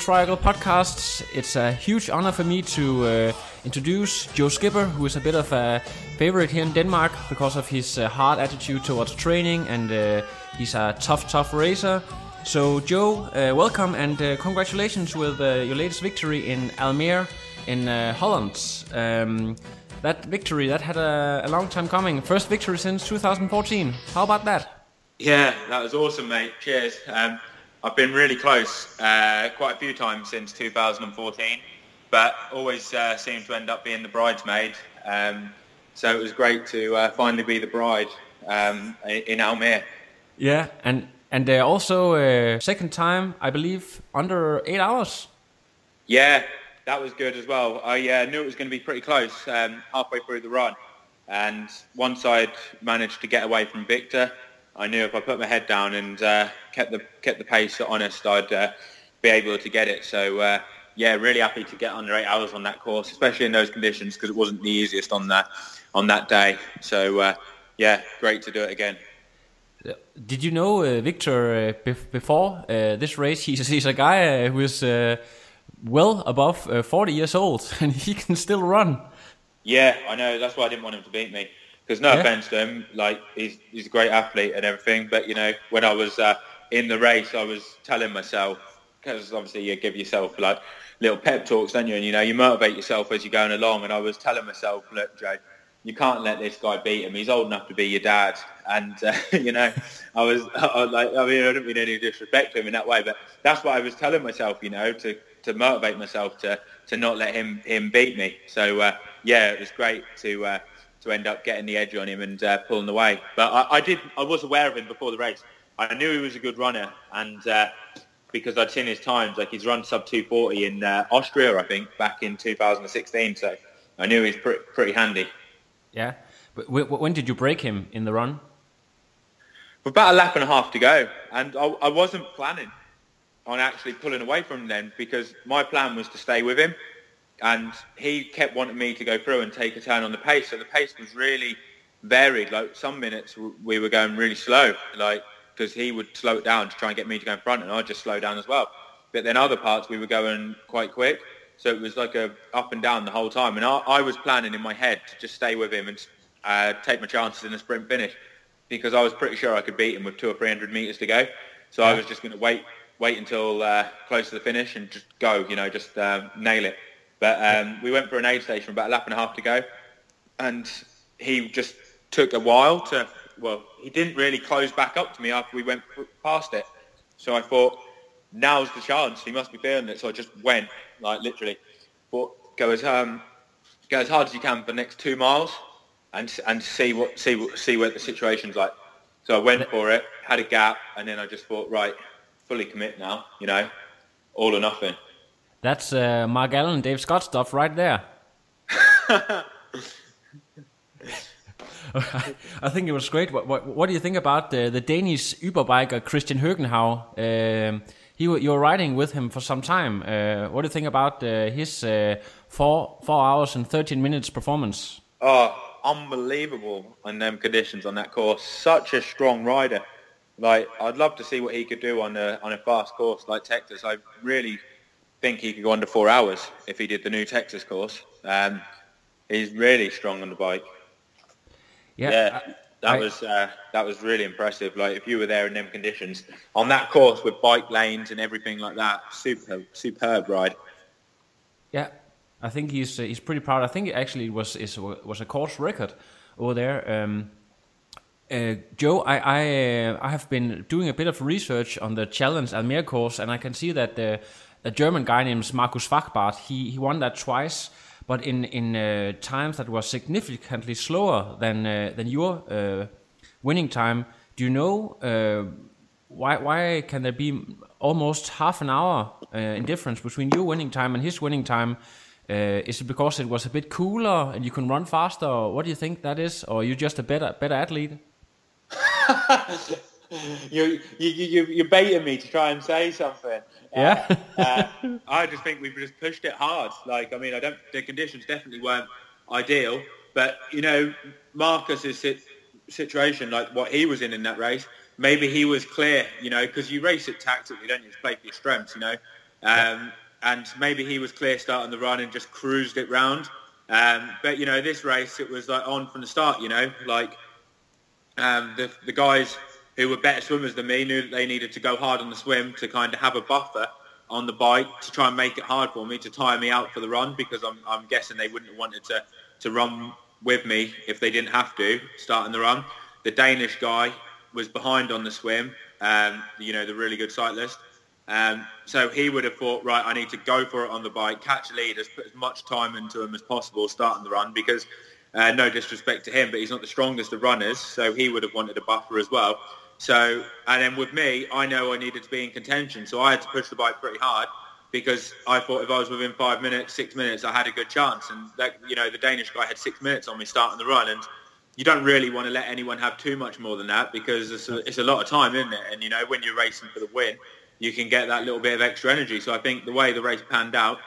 Triangle Podcast. It's a huge honor for me to uh, introduce Joe Skipper, who is a bit of a favorite here in Denmark because of his uh, hard attitude towards training and uh, he's a tough, tough racer. So, Joe, uh, welcome and uh, congratulations with uh, your latest victory in Almere in Holland. Um, that victory that had a, a long time coming. First victory since 2014. How about that? Yeah, that was awesome, mate. Cheers. Um, I've been really close uh, quite a few times since 2014, but always uh, seemed to end up being the bridesmaid. Um, so it was great to uh, finally be the bride um, in Almere. Yeah, and and uh, also uh, second time, I believe, under eight hours. Yeah, that was good as well. I uh, knew it was going to be pretty close um, halfway through the run, and once I'd managed to get away from Victor, I knew if I put my head down and uh, kept the kept the pace honest, I'd uh, be able to get it. So uh, yeah, really happy to get under eight hours on that course, especially in those conditions because it wasn't the easiest on that on that day. So uh, yeah, great to do it again. Did you know uh, Victor uh, before this race? He's, he's a guy who is well above 40 years old and he can still run. Yeah, I know. That's why I didn't want him to beat me. Because no yeah. offense to him, like he's he's a great athlete and everything, but you know when I was uh, in the race, I was telling myself because obviously you give yourself like little pep talks, don't you? And you know you motivate yourself as you're going along. And I was telling myself, look, Joe, you can't let this guy beat him. He's old enough to be your dad. And uh, you know, I was, I was like, I mean, I don't mean any disrespect to him in that way, but that's what I was telling myself, you know, to to motivate myself to to not let him him beat me. So uh, yeah, it was great to uh, to end up getting the edge on him and uh, pulling away. But I, I, did, I was aware of him before the race. I knew he was a good runner, and uh, because I'd seen his times, like he's run sub 240 in uh, Austria, I think, back in 2016. So I knew he's pretty, pretty handy. Yeah. But when did you break him in the run? With about a lap and a half to go, and I, I wasn't planning on actually pulling away from him then because my plan was to stay with him and he kept wanting me to go through and take a turn on the pace. So the pace was really varied. Like some minutes we were going really slow, like because he would slow it down to try and get me to go in front, and I'd just slow down as well. But then other parts we were going quite quick, so it was like a up and down the whole time. And I, I was planning in my head to just stay with him and uh, take my chances in the sprint finish because I was pretty sure I could beat him with two or three hundred meters to go. So I was just going to wait, wait until uh, close to the finish and just go, you know, just uh, nail it. But um, we went for an aid station about a lap and a half to go, and he just took a while to. Well, he didn't really close back up to me after we went past it. So I thought, now's the chance. He must be feeling it. So I just went, like literally, but go as um, go as hard as you can for the next two miles, and and see what see see what the situation's like. So I went for it, had a gap, and then I just thought, right, fully commit now. You know, all or nothing. That's uh, Mark Allen, Dave Scott stuff right there. I think it was great. What, what, what, do you think about the, the Danish Uberbiker Christian Høgenhaug? Um, he, you were riding with him for some time. Uh, what do you think about uh, his uh, four four hours and thirteen minutes performance? Oh, unbelievable on them conditions on that course. Such a strong rider. Like I'd love to see what he could do on a on a fast course like Texas. I really think he could go under four hours if he did the new Texas course. Um, he's really strong on the bike. Yeah. yeah. that I- was uh, that was really impressive. Like if you were there in them conditions on that course with bike lanes and everything like that, super superb ride. Yeah, I think he's uh, he's pretty proud. I think it actually was is was a course record over there. Um, uh, Joe, I I, uh, I have been doing a bit of research on the Challenge Almere course, and I can see that the a German guy named Markus Fachbach he he won that twice, but in in uh, times that were significantly slower than uh, than your uh, winning time. Do you know uh, why why can there be almost half an hour uh, in difference between your winning time and his winning time? Uh, is it because it was a bit cooler and you can run faster? Or what do you think that is? Or you just a better better athlete? you you you you're baiting me to try and say something. Yeah. uh, I just think we've just pushed it hard. Like, I mean, I don't. The conditions definitely weren't ideal, but you know, Marcus's sit, situation, like what he was in in that race, maybe he was clear. You know, because you race it tactically, don't you? Just play for your strengths. You know, um, and maybe he was clear starting the run and just cruised it round. Um, but you know, this race it was like on from the start. You know, like um, the the guys who were better swimmers than me knew that they needed to go hard on the swim to kind of have a buffer on the bike to try and make it hard for me to tire me out for the run because I'm, I'm guessing they wouldn't have wanted to, to run with me if they didn't have to starting the run. The Danish guy was behind on the swim, um, you know, the really good cyclist. Um, so he would have thought, right, I need to go for it on the bike, catch leaders, put as much time into him as possible starting the run because uh, no disrespect to him, but he's not the strongest of runners, so he would have wanted a buffer as well. So, and then with me, I know I needed to be in contention, so I had to push the bike pretty hard because I thought if I was within five minutes, six minutes, I had a good chance. And that, you know, the Danish guy had six minutes on me starting the run, and you don't really want to let anyone have too much more than that because it's a, it's a lot of time, isn't it? And you know, when you're racing for the win, you can get that little bit of extra energy. So I think the way the race panned out,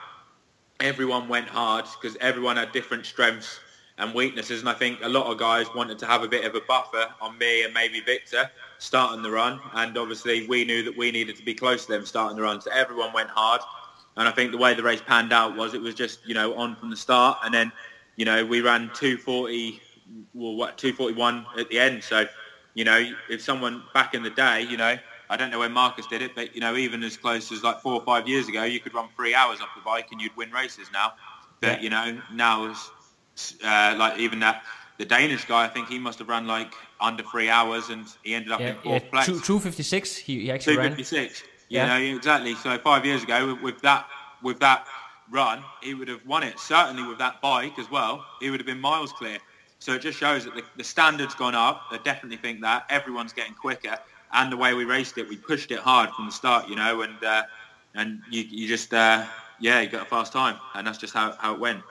everyone went hard because everyone had different strengths and weaknesses. And I think a lot of guys wanted to have a bit of a buffer on me and maybe Victor starting the run. And obviously we knew that we needed to be close to them starting the run. So everyone went hard. And I think the way the race panned out was it was just, you know, on from the start. And then, you know, we ran 240, well, what, 241 at the end. So, you know, if someone back in the day, you know, I don't know when Marcus did it, but, you know, even as close as like four or five years ago, you could run three hours off the bike and you'd win races now. But, you know, now it's uh, like even that, the Danish guy, I think he must have run like under three hours and he ended up Yeah, in yeah fourth place. two two fifty six. He, he actually ran. 256. You Yeah. know, exactly. So five years ago, with, with that with that run, he would have won it. Certainly with that bike as well, he would have been miles clear. So it just shows that the, the standard's gone up. I definitely think that everyone's getting quicker, and the way we raced it, we pushed it hard from the start. You know, and uh, and you, you just uh, yeah, you got a fast time, and that's just how, how it went.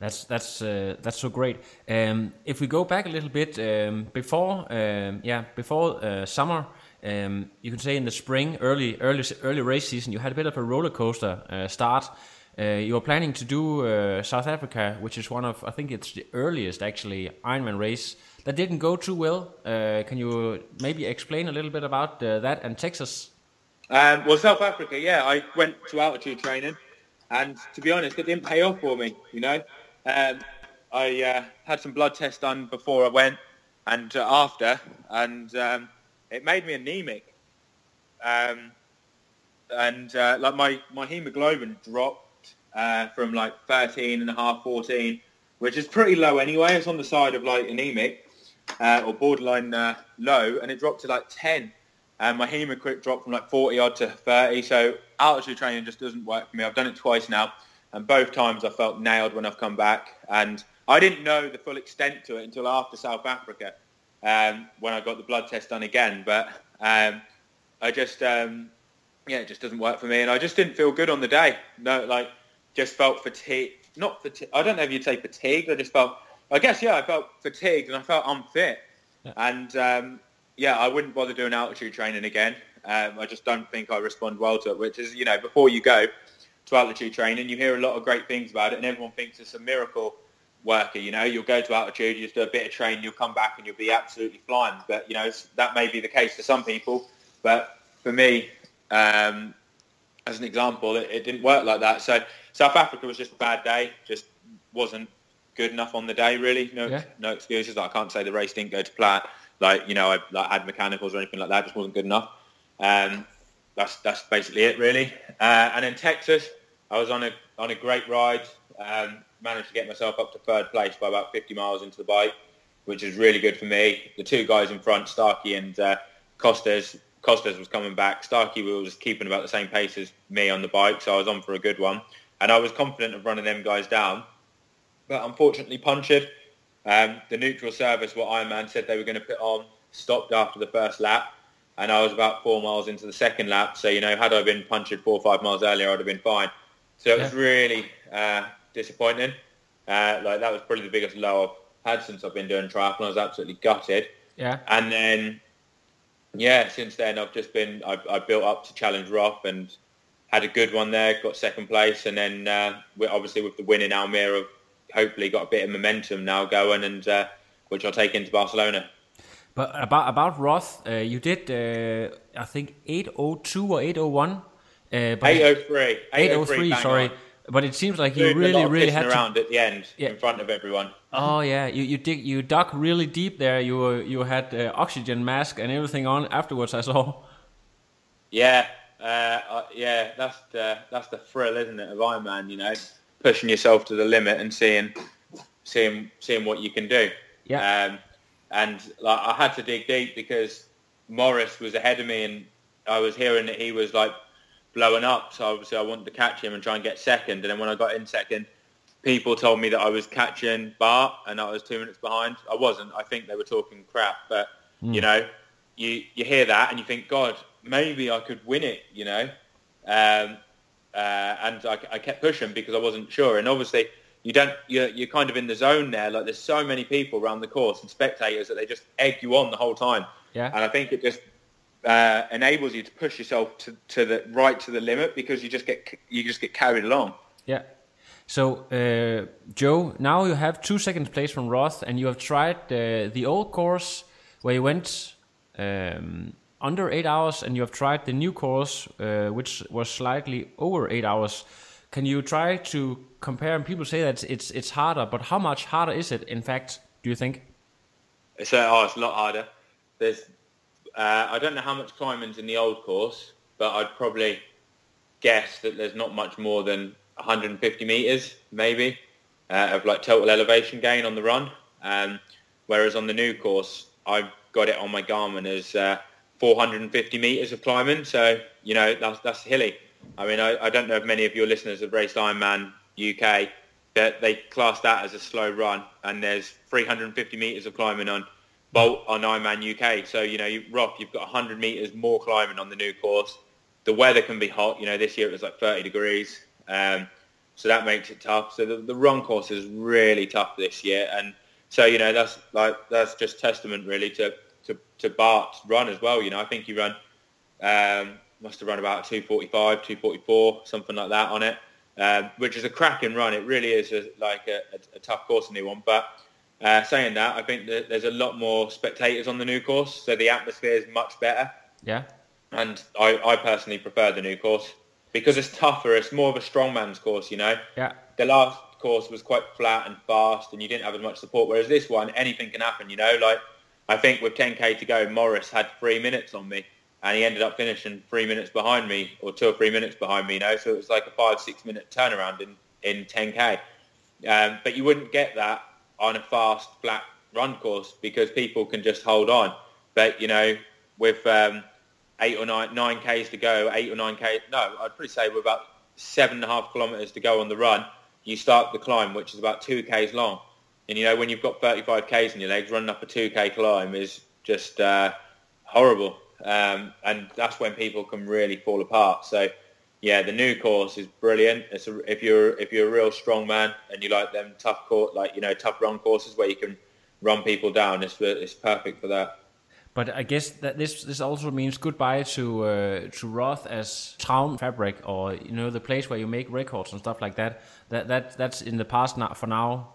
That's that's uh, that's so great. Um, if we go back a little bit um, before, um, yeah, before uh, summer, um, you can say in the spring, early early early race season, you had a bit of a roller coaster uh, start. Uh, you were planning to do uh, South Africa, which is one of I think it's the earliest actually Ironman race that didn't go too well. Uh, can you maybe explain a little bit about that and Texas? Um, well, South Africa, yeah, I went to altitude training, and to be honest, it didn't pay off for me. You know, um, I uh, had some blood tests done before I went and uh, after, and um, it made me anemic. Um, and uh, like my, my hemoglobin dropped uh, from like 13 and a half, 14, which is pretty low anyway. It's on the side of like anemic uh, or borderline uh, low, and it dropped to like 10 and my hematocrit dropped from like 40 odd to 30. So altitude training just doesn't work for me. I've done it twice now, and both times I felt nailed when I've come back. And I didn't know the full extent to it until after South Africa, um, when I got the blood test done again. But um, I just, um, yeah, it just doesn't work for me, and I just didn't feel good on the day. No, like just felt fatigued. Not fatigued. I don't know if you'd say fatigued. I just felt. I guess yeah, I felt fatigued and I felt unfit. And um, yeah, I wouldn't bother doing altitude training again. Um, I just don't think I respond well to it, which is, you know, before you go to altitude training, you hear a lot of great things about it and everyone thinks it's a miracle worker, you know, you'll go to altitude, you just do a bit of training, you'll come back and you'll be absolutely flying. But, you know, that may be the case for some people, but for me, um, as an example, it, it didn't work like that. So South Africa was just a bad day, just wasn't good enough on the day. Really, no Yeah. no excuses. Like, I can't say the race didn't go to plan. Like you know, I like, had mechanicals or anything like that. Just wasn't good enough. Um, that's that's basically it really. Uh, and in Texas, I was on a on a great ride. Um, managed to get myself up to third place by about 50 miles into the bike, which is really good for me. The two guys in front, Starkey and uh, Costas, Costas was coming back. Starkey was keeping about the same pace as me on the bike, so I was on for a good one. And I was confident of running them guys down. But unfortunately, punctured. Um, the neutral service, what Ironman said they were going to put on, stopped after the first lap. And I was about four miles into the second lap. So, you know, had I been punctured four or five miles earlier, I'd have been fine. So it was really uh, disappointing. Uh, like that was probably the biggest low I've had since I've been doing triathlon. I was absolutely gutted. Yeah. And then, yeah, since then I've just been, I've, I built up to challenge Roth and had a good one there, got second place. And then uh, obviously with the win in Almere, hopefully got a bit of momentum now going and uh, which I'll take into Barcelona. But about about Roth, uh, you did uh, I think 802 or 801. Uh, but 803. 803, bang sorry. on. But it seems like you a really, really had to. around at the end Yeah. in front of everyone. Oh yeah, you you dig you dug really deep there. You were, you had uh, oxygen mask and everything on afterwards. I saw. Yeah, uh, uh, yeah, that's the that's the thrill, isn't it, of Ironman? You know, pushing yourself to the limit and seeing seeing seeing what you can do. Yeah. Um, and like I had to dig deep because Morris was ahead of me, and I was hearing that he was like blowing up. So obviously I wanted to catch him and try and get second. And then when I got in second, people told me that I was catching Bart and I was two minutes behind. I wasn't. I think they were talking crap. But you know, you you hear that and you think, God, maybe I could win it. You know, um, uh, and I, I kept pushing because I wasn't sure. And obviously, you don't. You're, you're kind of in the zone there. Like there's so many people around the course and spectators that they just egg you on the whole time. Yeah. And I think it just uh, enables you to push yourself to, to the right to the limit because you just get you just get carried along. Yeah. So, uh, Joe, now you have two seconds place from Roth, and you have tried uh, the old course where you went um, under eight hours, and you have tried the new course, uh, which was slightly over eight hours. Can you try to compare? And people say that it's it's harder, but how much harder is it? In fact, do you think? It's uh, oh, it's a lot harder. There's uh, I don't know how much climbing's in the old course, but I'd probably guess that there's not much more than 150 meters, maybe, uh, of like total elevation gain on the run. Um, whereas on the new course, I've got it on my Garmin as uh, 450 meters of climbing. So you know that's that's hilly. I mean, I, I don't know if many of your listeners have raced Ironman UK, but they class that as a slow run, and there's 350 meters of climbing on Bolton Ironman UK. So you know, you, Roth, you've got 100 meters more climbing on the new course. The weather can be hot. You know, this year it was like 30 degrees, um, so that makes it tough. So the, the run course is really tough this year, and so you know that's like that's just testament really to to, to Bart's run as well. You know, I think he run um, must have run about 245, 244, something like that on it, um, which is a cracking run. It really is a, like a, a, a tough course, a new one. But uh, saying that, I think that there's a lot more spectators on the new course, so the atmosphere is much better. Yeah. And I, I personally prefer the new course because it's tougher. It's more of a strongman's course, you know. Yeah. The last course was quite flat and fast, and you didn't have as much support. Whereas this one, anything can happen, you know. Like I think with 10k to go, Morris had three minutes on me, and he ended up finishing three minutes behind me, or two or three minutes behind me, you know. So it was like a five six minute turnaround in in 10k. Um, but you wouldn't get that on a fast flat run course because people can just hold on. But you know, with um, eight or nine nine k's to go, eight or nine k. No, I'd probably say with about seven and a half kilometres to go on the run, you start the climb, which is about two k's long. And you know, when you've got 35 k's in your legs, running up a 2k climb is just uh, horrible. Um, and that's when people can really fall apart. So, yeah, the new course is brilliant. It's a, if you're if you're a real strong man and you like them tough court, like you know, tough run courses where you can run people down, it's it's perfect for that. But I guess that this this also means goodbye to uh, to Roth as town Fabric, or you know the place where you make records and stuff like that. That that that's in the past now for now.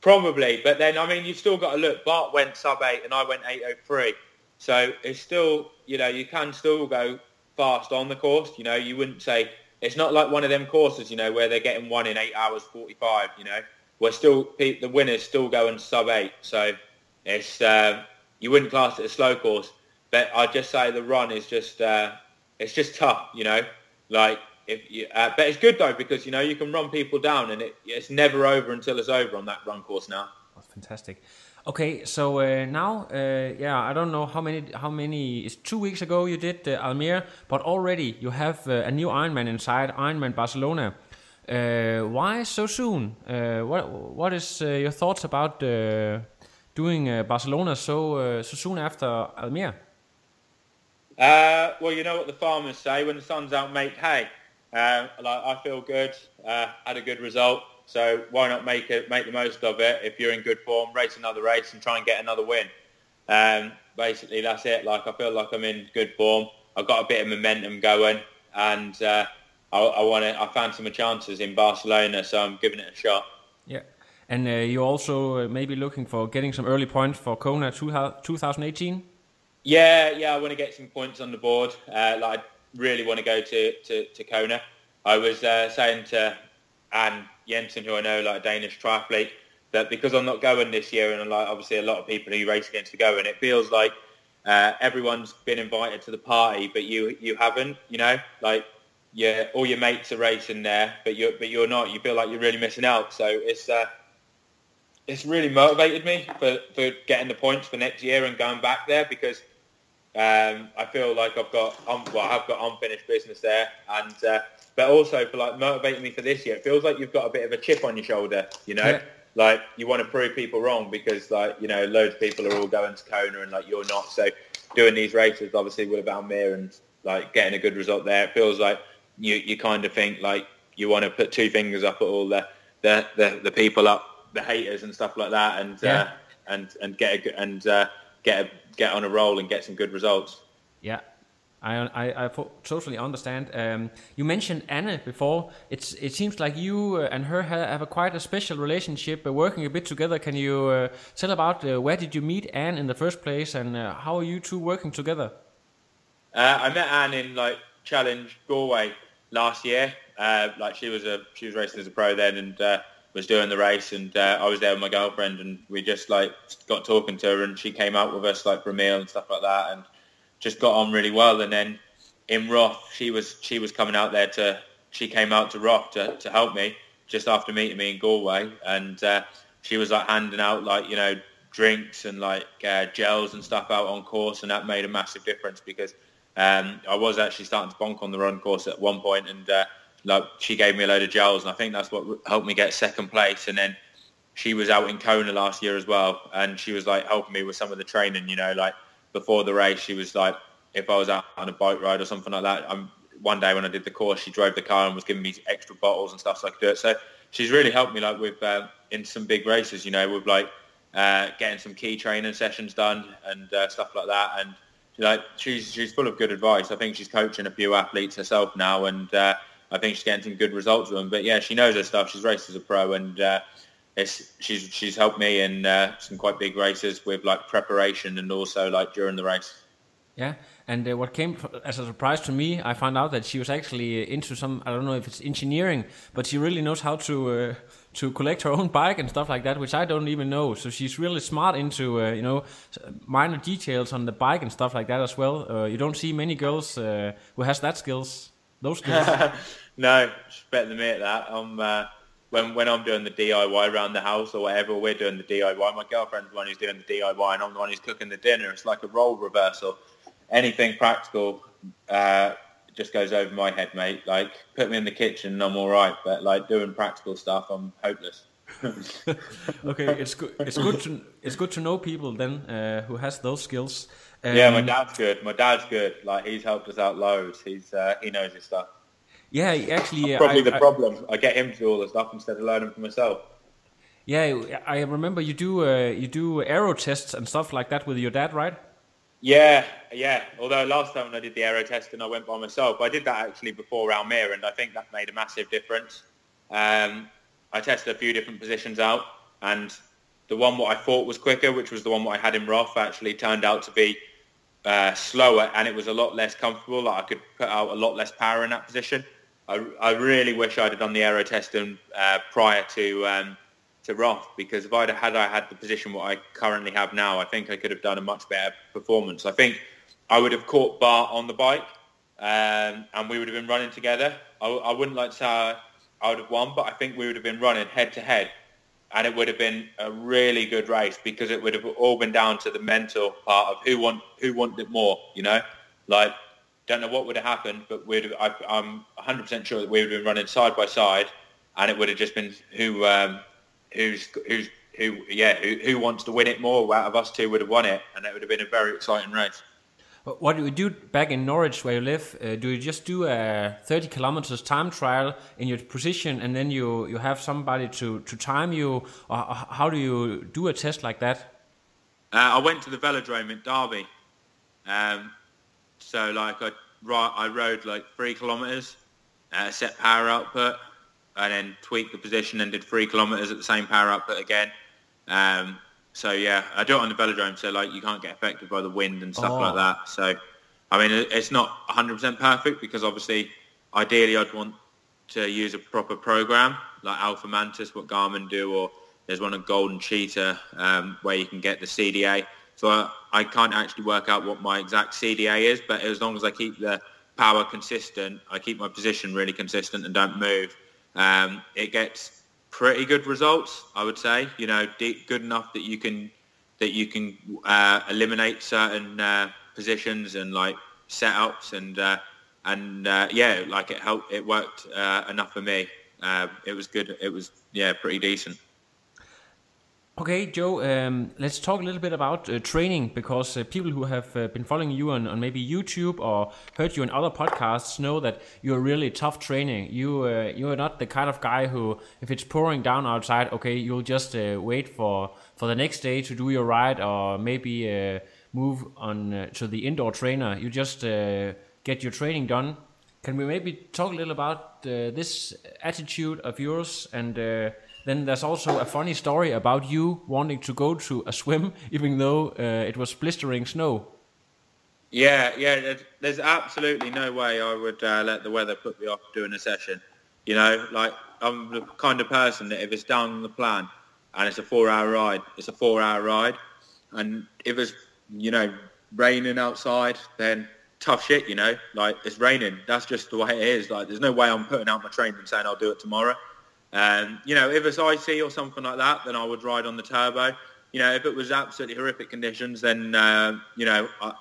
Probably, but then I mean, you've still got to look. Bart went sub eight, and I went eight oh three. So it's still, you know, you can still go fast on the course. You know, you wouldn't say it's not like one of them courses, you know, where they're getting one in eight hours forty five. You know, we're still the winners still going sub eight. So it's uh, you wouldn't class it a slow course, but I'd just say the run is just uh, it's just tough, you know. Like if you, uh, but it's good though because you know you can run people down and it, it's never over until it's over on that run course now. That's fantastic. Okay, so uh, now, uh, yeah, I don't know how many, how many. It's two weeks ago you did uh, Almere, but already you have uh, a new Ironman inside Ironman Barcelona. Uh, why so soon? Uh, what what is your thoughts about doing Barcelona so so soon after Almere? well, you know what the farmers say: when the sun's out, make hay. like I feel good. had a good result. So why not make it, make the most of it? If you're in good form, race another race and try and get another win. Um, basically, that's it. Like I feel like I'm in good form. I've got a bit of momentum going, and uh, I, I want to. I fancy my chances in Barcelona, so I'm giving it a shot. Yeah, and uh, you're also uh, maybe looking for getting some early points for Kona 2018. Yeah, yeah, I want to get some points on the board. Uh, like, I really want to go to, to, to Kona. I was uh, saying to Anne Jensen, who I know, like a Danish triathlete, that because I'm not going this year, and like obviously a lot of people who race against are going, it feels like uh, everyone's been invited to the party, but you you haven't. You know, like yeah, all your mates are racing there, but you're but you're not. You feel like you're really missing out. So it's uh, it's really motivated me for, for getting the points for next year and going back there because um, I feel like I've got um, well, I've got unfinished business there, and uh, but also for like motivating me for this year. It feels like you've got a bit of a chip on your shoulder, you know. Yeah. Like you want to prove people wrong because like you know loads of people are all going to Kona and like you're not. So doing these races, obviously with Almere and like getting a good result there, it feels like you you kind of think like you want to put two fingers up at all the the the, the people up, the haters and stuff like that, and yeah. uh, and and get a, and uh, get a, get on a roll and get some good results. Yeah, I I, I totally understand. Um, you mentioned Anne before. It's it seems like you uh, and her have a quite a special relationship, uh, working a bit together. Can you uh, tell about uh, where did you meet Anne in the first place, and uh, how are you two working together? Uh, I met Anne in like Challenge Galway last year. like she was a she was racing as a pro then, and was doing the race, and I was there with my girlfriend, and we just like got talking to her, and she came out with us like for a meal and stuff like that, and just got on really well. And then in Roth, she was she was coming out there to she came out to Roth to, to help me just after meeting me in Galway, and uh, she was like handing out like you know drinks and like uh, gels and stuff out on course, and that made a massive difference because um, I was actually starting to bonk on the run course at one point, and uh, like she gave me a load of gels, and I think that's what helped me get second place. And then she was out in Kona last year as well, and she was like helping me with some of the training, you know, like before the race, she was like, if I was out on a bike ride or something like that, I'm, one day when I did the course, she drove the car and was giving me extra bottles and stuff so I could do it. So she's really helped me like with uh, in some big races, you know, with like uh, getting some key training sessions done and uh, stuff like that. And like she's she's full of good advice. I think she's coaching a few athletes herself now, and uh, I think she's getting some good results with them. But yeah, she knows her stuff. She's raced as a pro, and uh, it's she's she's helped me in uh, some quite big races with like preparation and also like during the race. Yeah, and uh, what came as a surprise to me, I found out that she was actually into some I don't know if it's engineering, but she really knows how to uh, to collect her own bike and stuff like that, which I don't even know. So she's really smart into uh, you know minor details on the bike and stuff like that as well. Uh, you don't see many girls uh, who has that skills, those skills. no, she's better than me at that. I'm when when I'm doing the DIY around the house or whatever, we're doing the DIY. My girlfriend's the one who's doing the DIY, and I'm the one who's cooking the dinner. It's like a role reversal. Anything practical uh, just goes over my head, mate. Like put me in the kitchen, and I'm all right. But like doing practical stuff, I'm hopeless. okay, it's good. It's good to it's good to know people then uh, who has those skills. Um, yeah, my dad's good. My dad's good. Like he's helped us out loads. He's uh, he knows his stuff. Yeah, actually, yeah, probably I, the I, problem. I get him to do all the stuff instead of learning for myself. Yeah, I remember you do uh, you do aero tests and stuff like that with your dad, right? Yeah, yeah. Although last time when I did the aero test and I went by myself, I did that actually before Almere, and I think that made a massive difference. Um, I tested a few different positions out, and the one what I thought was quicker, which was the one what I had in Roth, actually turned out to be uh, slower, and it was a lot less comfortable. Like I could put out a lot less power in that position. I, I really wish I'd have done the aero testing uh, prior to um, to Roth because if I'd had I had the position what I currently have now, I think I could have done a much better performance. I think I would have caught Bart on the bike um, and we would have been running together. I, I wouldn't like to say I would have won, but I think we would have been running head to head and it would have been a really good race because it would have all been down to the mental part of who want who wanted it more. You know, like don't know what would have happened, but we'd I, I'm 100% sure that we would have been running side by side, and it would have just been who um, who's who's who yeah who, who wants to win it more out of us two would have won it, and it would have been a very exciting race. What do you do back in Norwich, where you live? Uh, do you just do a 30 kilometers time trial in your position, and then you, you have somebody to, to time you, or how do you do a test like that? Uh, I went to the velodrome in Derby. Um, so like I, I rode like three kilometers, at a set power output, and then tweaked the position and did three kilometers at the same power output again. Um, so yeah, I do it on the velodrome, so like you can't get affected by the wind and stuff oh. like that. So, I mean, it's not 100% perfect because obviously, ideally, I'd want to use a proper program like Alphamantis, what Garmin do, or there's one of Golden Cheetah um, where you can get the CDA. So I, I can't actually work out what my exact CDA is, but as long as I keep the power consistent, I keep my position really consistent and don't move. Um, it gets pretty good results, I would say. You know, deep, good enough that you can that you can uh, eliminate certain uh, positions and like setups and uh, and uh, yeah, like it helped. It worked uh, enough for me. Uh, it was good. It was yeah, pretty decent. Okay, Joe, um, let's talk a little bit about uh, training because uh, people who have uh, been following you on, on maybe YouTube or heard you in other podcasts know that you're really tough training. You uh, you are not the kind of guy who, if it's pouring down outside, okay, you'll just uh, wait for, for the next day to do your ride or maybe uh, move on to the indoor trainer. You just get your training done. Can we maybe talk a little about this attitude of yours and then there's also a funny story about you wanting to go to a swim, even though uh, it was blistering snow. Yeah, yeah. There's absolutely no way I would uh, let the weather put me off doing a session. You know, like I'm the kind of person that if it's down on the plan and it's a four-hour ride, it's a four-hour ride. And if it's you know raining outside, then tough shit. You know, like it's raining. That's just the way it is. Like there's no way I'm putting out my training and saying I'll do it tomorrow. Um, you know, if it's icy or something like that, then I would ride on the turbo. You know, if it was absolutely horrific conditions, then uh, you know I,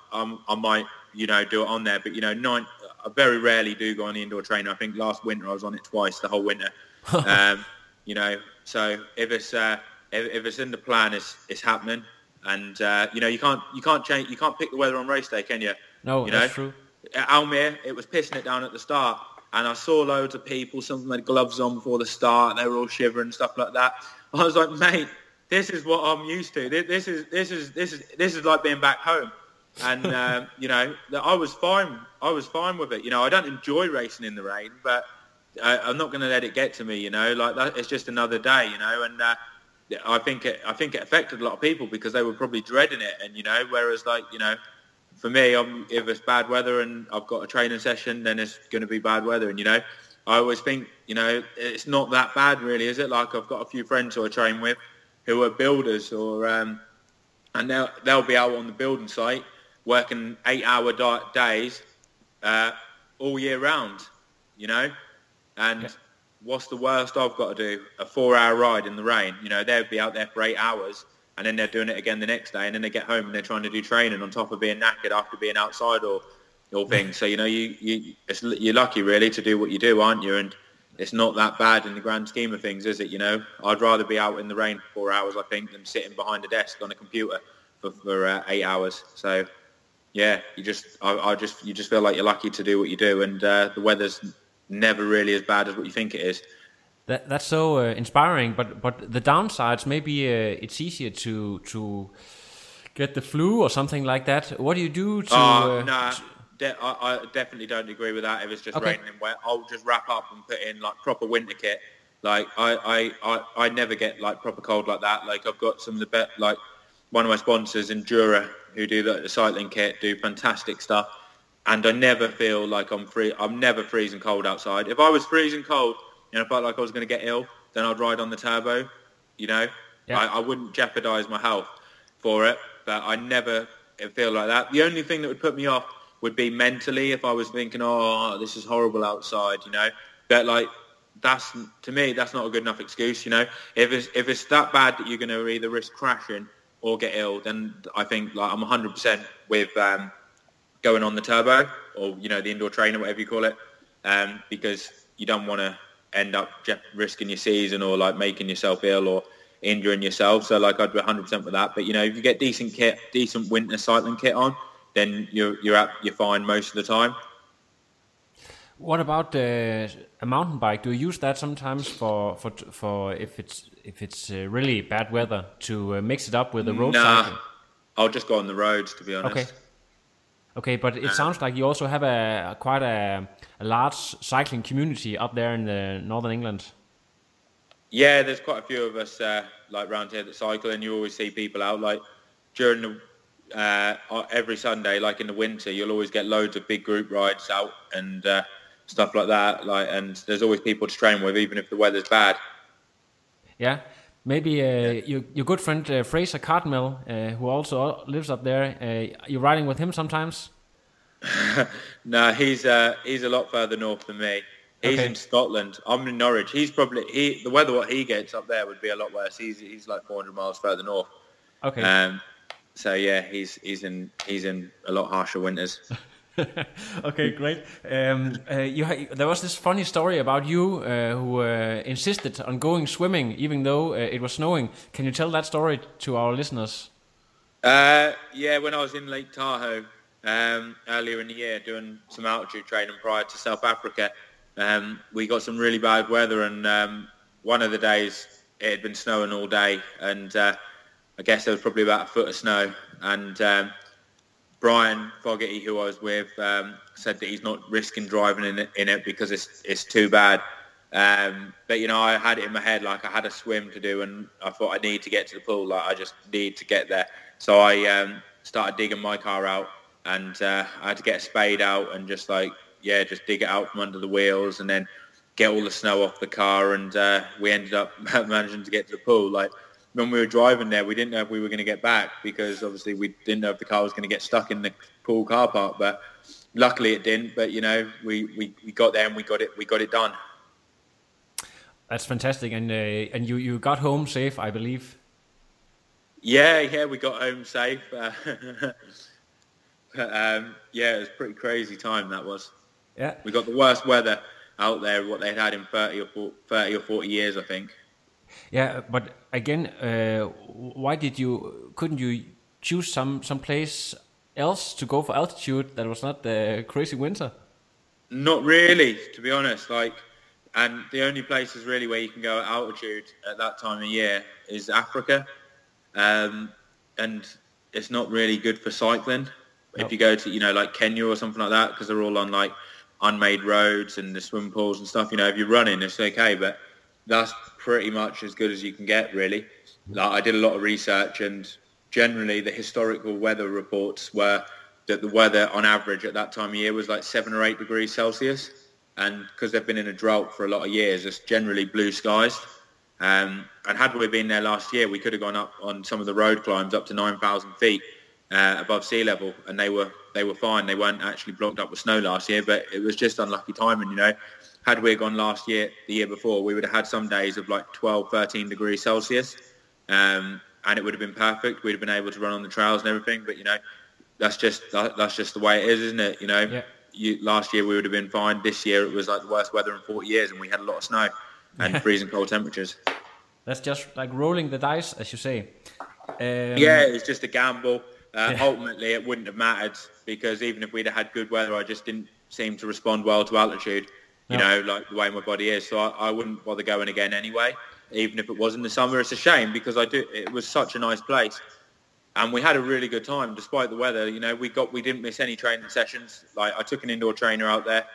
I, might you know do it on there. But you know, nine, I very rarely do go on the indoor trainer. I think last winter I was on it twice, the whole winter. um, you know, so if it's uh, if, if, it's in the plan, it's it's happening. And uh, you know, you can't you can't change you can't pick the weather on race day, can you? No, you know? that's true. At Almere, it was pissing it down at the start and I saw loads of people, some of them had gloves on before the start, and they were all shivering and stuff like that. I was like, mate, this is what I'm used to. This is this is this is this is like being back home. And um, you know, I was fine. I was fine with it. You know, I don't enjoy racing in the rain, but I, am not going to let it get to me. You know, like that, it's just another day. You know, and uh, I think it I think it affected a lot of people because they were probably dreading it. And you know, whereas like you know, for me, I'm, if it's bad weather and I've got a training session, then it's going to be bad weather. And, you know, I always think, you know, it's not that bad really, is it? Like I've got a few friends who I train with who are builders or, um, and they'll, they'll be out on the building site working eight hour days uh, all year round, you know, and yeah. what's the worst I've got to do? A four hour ride in the rain, you know, they'll be out there for eight hours and then they're doing it again the next day, and then they get home and they're trying to do training on top of being knackered after being outside or or things. So you know, you you you're lucky really to do what you do, aren't you? And it's not that bad in the grand scheme of things, is it? You know, I'd rather be out in the rain for four hours, I think, than sitting behind a desk on a computer for, for uh, eight hours. So yeah, you just I, I, just you just feel like you're lucky to do what you do, and uh, the weather's never really as bad as what you think it is. That that's so uh, inspiring, but but the downsides maybe uh, it's easier to to get the flu or something like that. What do you do to? Oh, uh, nah, de- I, I, definitely don't agree with that. If it's just okay. raining and wet, I'll just wrap up and put in like proper winter kit. Like I, I, I, I never get like proper cold like that. Like I've got some of the best, like one of my sponsors, Endura, who do the, the cycling kit, do fantastic stuff, and I never feel like I'm free. I'm never freezing cold outside. If I was freezing cold and I felt like I was going to get ill, then I'd ride on the turbo. You know, Yeah. I, I wouldn't jeopardize my health for it, but I never feel like that. The only thing that would put me off would be mentally if I was thinking, oh, this is horrible outside, you know. But like, that's to me, that's not a good enough excuse, you know. If it's if it's that bad that you're going to either risk crashing or get ill, then I think like I'm 100% with um, going on the turbo or you know the indoor trainer, whatever you call it, um, because you don't want to end up risking your season or like making yourself ill or injuring yourself. So like I'd be 100% with that. But you know if you get decent kit, decent winter cycling kit on, then you're you're you're fine most of the time. What about uh, a mountain bike? Do you use that sometimes for for for if it's if it's uh, really bad weather to uh, mix it up with the road Nah, cycling? I'll just go on the roads to be honest. Okay. Okay, but it sounds like you also have a, a quite a, a large cycling community up there in the northern England. Yeah, there's quite a few of us uh, like round here that cycle, and you always see people out like during the uh, uh, every Sunday, like in the winter, you'll always get loads of big group rides out and uh, stuff like that. Like, and there's always people to train with, even if the weather's bad. Yeah, maybe uh, your your good friend uh, Fraser Cartmell, uh, who also lives up there. Uh, you're riding with him sometimes. No, he's uh, he's a lot further north than me. He's Okay. in Scotland. I'm in Norwich. He's probably he the weather what he gets up there would be a lot worse. He's he's like 400 miles further north. Okay. Um, so yeah, he's he's in he's in a lot harsher winters. okay, great. Um, uh, you there was this funny story about you uh, who uh, insisted on going swimming even though uh, it was snowing. Can you tell that story to our listeners? Uh, yeah, when I was in Lake Tahoe um, earlier in the year doing some altitude training prior to South Africa, um, we got some really bad weather and um, one of the days it had been snowing all day and uh, I guess there was probably about a foot of snow and um, Brian Fogarty, who I was with, um, said that he's not risking driving in it, in it because it's it's too bad. Um, but you know, I had it in my head like I had a swim to do, and I thought I need to get to the pool. Like I just need to get there. So I um, started digging my car out, and uh, I had to get a spade out and just like yeah, just dig it out from under the wheels, and then get all the snow off the car. And uh, we ended up managing to get to the pool. Like when we were driving there, we didn't know if we were going to get back because obviously we didn't know if the car was going to get stuck in the pool car park. But luckily it didn't. But you know, we, we, we got there and we got it we got it done. That's fantastic, and uh, and you you got home safe, I believe. Yeah, yeah, we got home safe. Uh, but, um, yeah, it was a pretty crazy time that was. Yeah. We got the worst weather out there what they'd had in 30 or 40, 30 or 40 years, I think. Yeah, but again, uh, why did you couldn't you choose some some place else to go for altitude that was not the crazy winter? Not really, to be honest. Like, and the only places really where you can go at altitude at that time of year is Africa, um, and it's not really good for cycling. No. If you go to, you know, like Kenya or something like that, because they're all on like unmade roads and the swim pools and stuff. You know, if you're running, it's okay, but that's pretty much as good as you can get, really. Like, I did a lot of research, and generally the historical weather reports were that the weather on average at that time of year was like seven or eight degrees Celsius. And because they've been in a drought for a lot of years, it's generally blue skies. Um, and had we been there last year, we could have gone up on some of the road climbs up to 9,000 feet uh, above sea level, and they were they were fine. They weren't actually blocked up with snow last year, but it was just unlucky timing, you know. Had we gone last year, the year before, we would have had some days of like 12, 13 degrees Celsius, um, and it would have been perfect. We'd have been able to run on the trails and everything, but you know, that's just that, that's just the way it is, isn't it? You know, Yeah. you, last year we would have been fine. This year it was like the worst weather in 40 years, and we had a lot of snow and freezing cold temperatures. That's just like rolling the dice, as you say. Um, Yeah, it was just a gamble. Uh, Yeah. Ultimately, it wouldn't have mattered because even if we'd have had good weather, I just didn't seem to respond well to altitude. You No. know, like the way my body is. So I, I wouldn't bother going again anyway, even if it was in the summer. It's a shame because I do. It was such a nice place, and we had a really good time despite the weather. You know, we got we didn't miss any training sessions. Like I took an indoor trainer out there,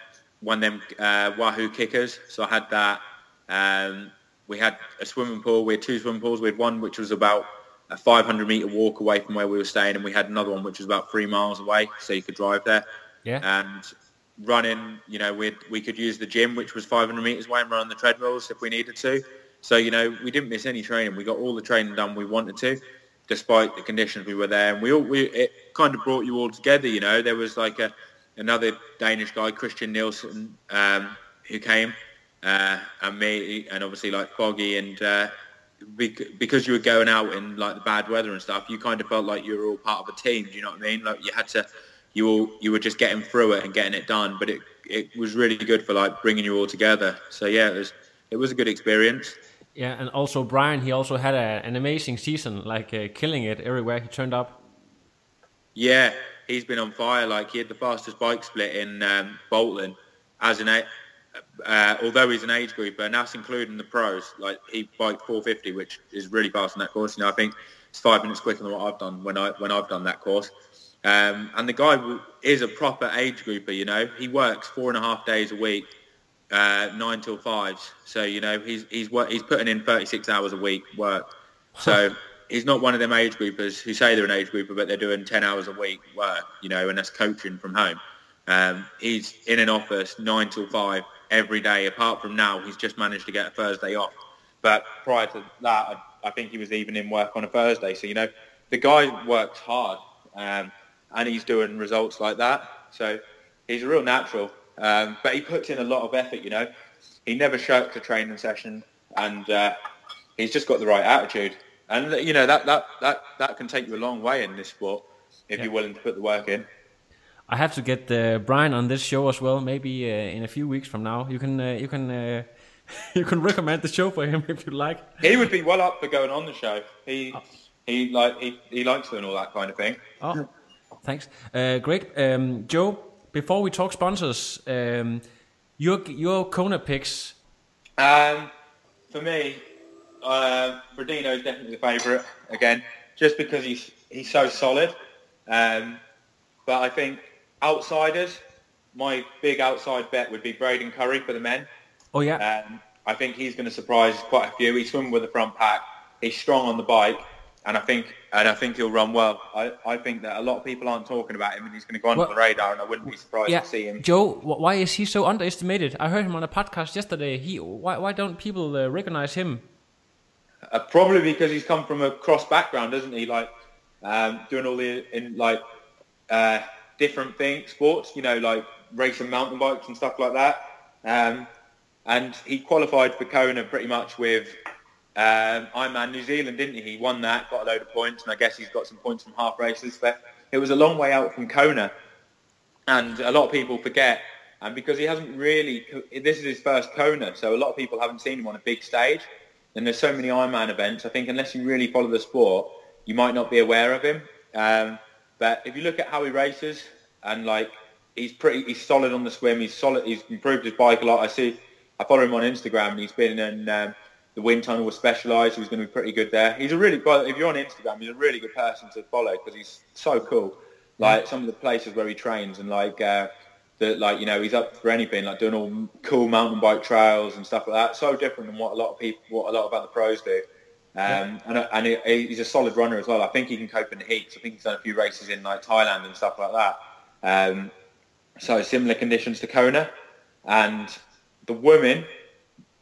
one of them uh, Wahoo Kickrs. So I had that. Um, we had a swimming pool. We had two swimming pools. We had one which was about a 500 meter walk away from where we were staying, and we had another one which was about three miles away, so you could drive there. Yeah. And running, you know, we we could use the gym, which was 500 meters away, and run on the treadmills if we needed to. So, you know, we didn't miss any training. We got all the training done we wanted to, despite the conditions we were there. And we all, we, it kind of brought you all together, you know. There was like a, another Danish guy, Christian Nielsen, um, who came, uh, and me, and obviously like Foggy and, uh, because you were going out in like the bad weather and stuff, you kind of felt like you were all part of a team. Do you know what I mean? Like you had to, you all, you were just getting through it and getting it done. But it, it was really good for like bringing you all together. So yeah, it was, it was a good experience. Yeah, and also Brian, he also had a, an amazing season, like uh, killing it everywhere he turned up. Yeah, he's been on fire. Like he had the fastest bike split in um, Bolton as an uh, although he's an age grouper, and that's including the pros. Like he biked 450, which is really fast on that course. You know, I think it's five minutes quicker than what I've done when I when I've done that course. Um, and the guy is a proper age grouper. You know, he works four and a half days a week, uh, nine till fives. So you know, he's he's he's putting in 36 hours a week work. So he's not one of them age groupers who say they're an age grouper, but they're doing 10 hours a week work. You know, and that's coaching from home. Um, he's in an office nine till five every day. Apart from now, he's just managed to get a Thursday off. But prior to that, I, I think he was even in work on a Thursday. So, you know, the guy works hard um, and he's doing results like that. So he's a real natural. Um, but he puts in a lot of effort, you know. He never shirks a training session and uh, he's just got the right attitude. And, you know, that, that, that, that can take you a long way in this sport if yeah. you're willing to put the work in. I have to get uh, Brian on this show as well. Maybe uh, in a few weeks from now, you can uh, you can uh, you can recommend the show for him if you like. He would be well up for going on the show. He oh. he like he, he likes doing all that kind of thing. Oh, thanks. Uh, great, um, Joe. Before we talk sponsors, um, your your Kona picks. Um, for me, uh, Frodeno is definitely the favourite again, just because he's he's so solid. Um, but I think outsiders, my big outside bet would be Braden Currie for the men. Oh yeah. Um, I think he's going to surprise quite a few. He's swimming with the front pack. He's strong on the bike, and I think and I think he'll run well. I, I think that a lot of people aren't talking about him, and he's going to go under well, the radar. And I wouldn't be surprised yeah, to see him. Joe, why is he so underestimated? I heard him on a podcast yesterday. He why why don't people uh, recognize him? Uh, probably because he's come from a cross background, doesn't he? Like um, doing all the in like uh, different things, sports, you know, like racing mountain bikes and stuff like that. Um, and he qualified for Kona pretty much with um, Ironman New Zealand, didn't he? He won that, got a load of points, and I guess he's got some points from half races. But it was a long way out from Kona, and a lot of people forget. And because he hasn't really, this is his first Kona, so a lot of people haven't seen him on a big stage. And there's so many Ironman events. I think unless you really follow the sport, you might not be aware of him. Um, but if you look at how he races and like he's pretty, he's solid on the swim. He's solid. He's improved his bike a lot. I see. I follow him on Instagram and he's been in um, the wind tunnel with Specialized. He's going to be pretty good there. He's a really, if you're on Instagram, he's a really good person to follow because he's so cool. Like some of the places where he trains and like. Uh, that like you know he's up for anything like doing all cool mountain bike trails and stuff like that so different than what a lot of people what a lot of other pros do um, and and he, he's a solid runner as well. I think he can cope in the heats. I think he's done a few races in like Thailand and stuff like that. Um, so similar conditions to Kona, and the women,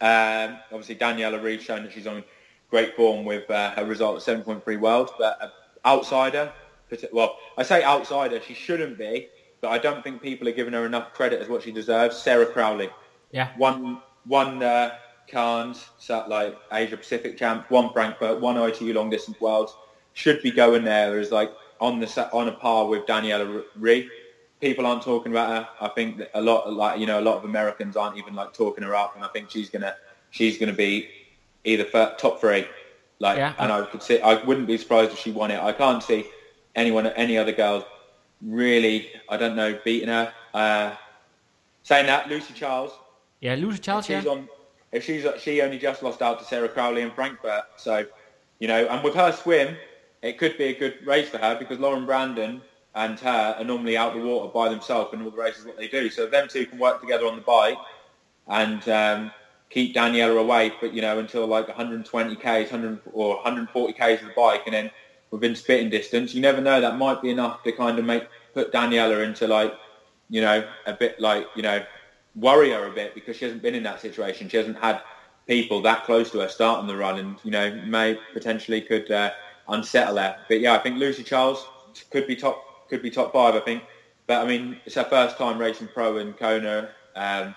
um, obviously Daniela Ryf shown that she's on great form with uh, her result at 7.3 worlds, but uh, outsider, well, I say outsider, she shouldn't be, but I don't think people are giving her enough credit as what she deserves. Sarah Crowley, yeah, one one uh, Cairns, sat like Asia Pacific champ, won Frankfurt, won ITU long distance worlds, should be going there as like on the on a par with Daniela Ryf. People aren't talking about her. I think a lot like you know a lot of Americans aren't even like talking her up, and I think she's gonna she's gonna be either top three. Like, yeah. and I could see I wouldn't be surprised if she won it. I can't see anyone any other girls really I don't know beating her. Uh, saying that Lucy Charles. Yeah, Lucy Charles. She's yeah. on if she's she only just lost out to Sarah Crowley in Frankfurt. So, you know, and with her swim, it could be a good race for her because Lauren Brandon and her are normally out the water by themselves in all the races that they do. So them two can work together on the bike and um, keep Daniela away, but you know, until like 120 k's, 100 or 140 k's of the bike, and then within spitting distance, you never know. That might be enough to kind of make put Daniela into like, you know, a bit like you know worry her a bit because she hasn't been in that situation. She hasn't had people that close to her starting the run, and you know may potentially could uh, unsettle her. But yeah, I think Lucy Charles could be top could be top five. I think, but I mean it's her first time racing pro in Kona, um,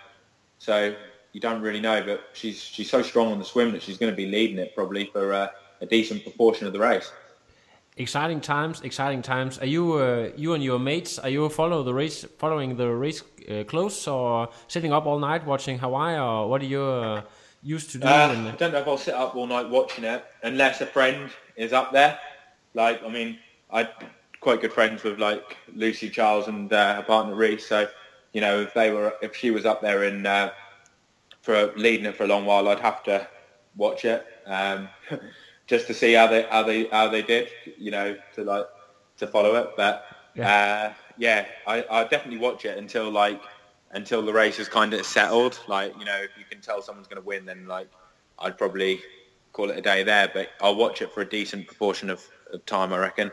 so you don't really know. But she's she's so strong on the swim that she's going to be leading it probably for uh, a decent proportion of the race. Exciting times, exciting times. Are you, uh, you and your mates, are you follow the race, following the race uh, close, or sitting up all night watching Hawaii, or what are you uh, used to do? Uh, I don't know if I'll sit up all night watching it unless a friend is up there. Like, I mean, I'm quite good friends with like Lucy Charles and uh, her partner Reece. So, you know, if they were, if she was up there in uh, for leading it for a long while, I'd have to watch it um, just to see how they how they how they did. You know, to like to follow it. But yeah, uh, yeah I I definitely watch it until like until the race is kind of settled. Like, you know, if you can tell someone's going to win, then like I'd probably call it a day there. But I'll watch it for a decent proportion of, of time, I reckon.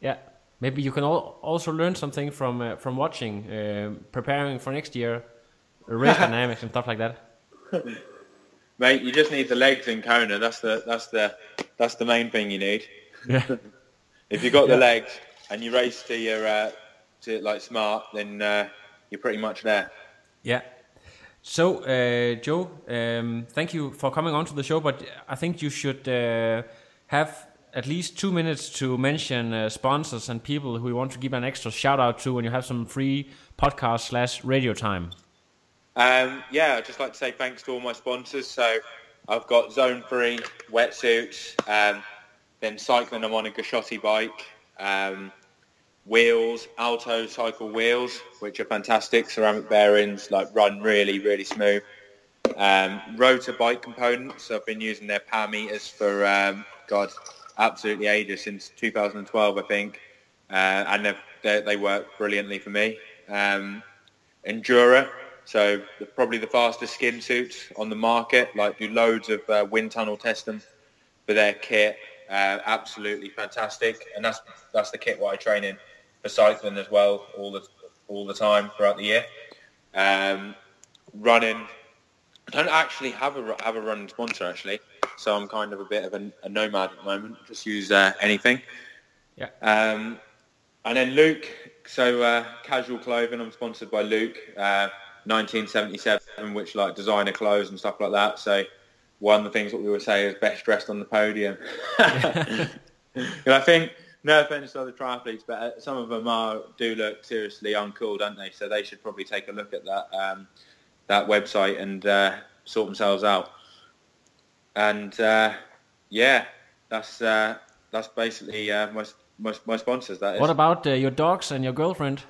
Yeah, maybe you can al- also learn something from uh, from watching, uh, preparing for next year, race dynamics and stuff like that. Mate, you just need the legs in Kona. That's the that's the that's the main thing you need. Yeah. if you've got the legs and you race to your uh, to like smart, then uh, you're pretty much there. Yeah. So, uh, Joe, um, thank you for coming on to the show, but I think you should uh, have at least two minutes to mention uh, sponsors and people who you want to give an extra shout out to when you have some free podcast slash radio time. Um, yeah, I'd just like to say thanks to all my sponsors. So I've got Zone 3 wetsuits, um, then cycling I'm on a Gashotti bike, um, wheels, Alto cycle wheels, which are fantastic, ceramic bearings, like run really, really smooth. Um, rotor bike components, I've been using their power meters for, um, God, absolutely ages, since 2012, I think. Uh, and they they work brilliantly for me. Um, Endura, so the, probably the fastest skin suits on the market, like do loads of uh, wind tunnel testing for their kit. Uh, absolutely fantastic. And that's, that's the kit what I train in for cycling as well all the, all the time throughout the year. Um, running, I don't actually have a, have a running sponsor actually. So I'm kind of a bit of a, a nomad at the moment. Just use uh, anything. Yeah. Um, and then Luke, so uh, casual clothing. I'm sponsored by Luke, uh, 1977, which like designer clothes and stuff like that. So one of the things that we would say is best dressed on the podium. and I think, no offense to other triathletes, but uh, some of them are do look seriously uncool, don't they? So they should probably take a look at that um, that website and uh, sort themselves out. And uh, yeah, that's uh, that's basically uh, my, my my sponsors. That is. What about uh, your dogs and your girlfriend?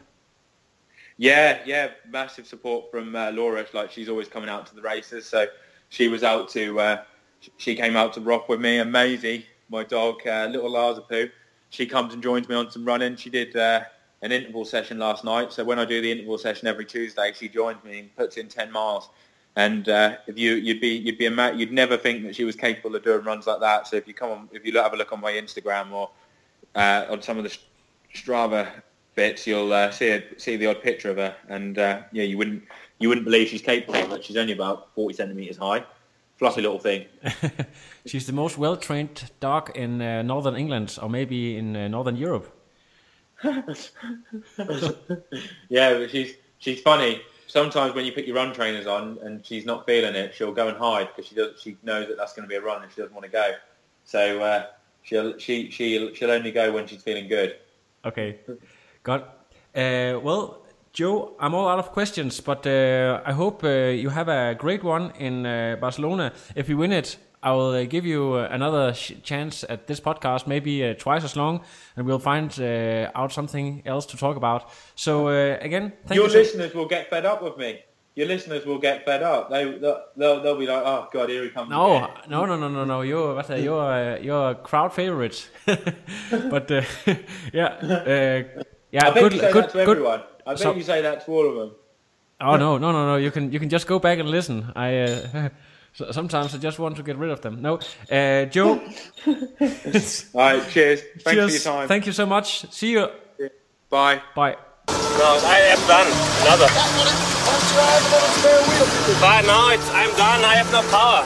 Yeah, yeah, massive support from uh, Laura. Like she's always coming out to the races, so she was out to. Uh, she came out to Roth with me, and Maisie, my dog, uh, little Lhasapoo, she comes and joins me on some running. She did uh, an interval session last night, so when I do the interval session every Tuesday, she joins me and puts in ten miles. And uh, if you you'd be you'd be a you'd never think that she was capable of doing runs like that. So if you come on, if you have a look on my Instagram or uh, on some of the Strava bits, you'll uh, see a, see the odd picture of her, and uh, yeah, you wouldn't you wouldn't believe she's capable, but she's only about forty centimeters high. Fluffy little thing. She's the most well-trained dog in uh, northern England, or maybe in uh, northern Europe. yeah, but she's she's funny. Sometimes when you put your run trainers on and she's not feeling it, she'll go and hide because she does. She knows that that's going to be a run and she doesn't want to go. So uh, she'll she she she'll only go when she's feeling good. Okay, got. Uh, well, Joe, I'm all out of questions, but uh, I hope uh, you have a great one in uh, Barcelona. If you win it, I will uh, give you uh, another sh- chance at this podcast, maybe uh, twice as long, and we'll find uh, out something else to talk about. So uh, again, thank Your you. so- listeners will get fed up with me. Your listeners will get fed up. They they'll, they'll, they'll be like, oh god, here he comes. No, again." no, no, no, no, no. You're what, uh, you're uh, you're a crowd favorite. but uh, yeah, uh, yeah. I bet good, you say good, that to good. everyone. I bet So- you say that to all of them. Oh no, no, no, no. You can you can just go back and listen. I uh, sometimes I just want to get rid of them. No, uh, Joe. All right, cheers. Thanks for your cheers. time. Thank you so much. See you. Bye. Bye. No, I am done. Another. But now it's, I'm done. I have no power.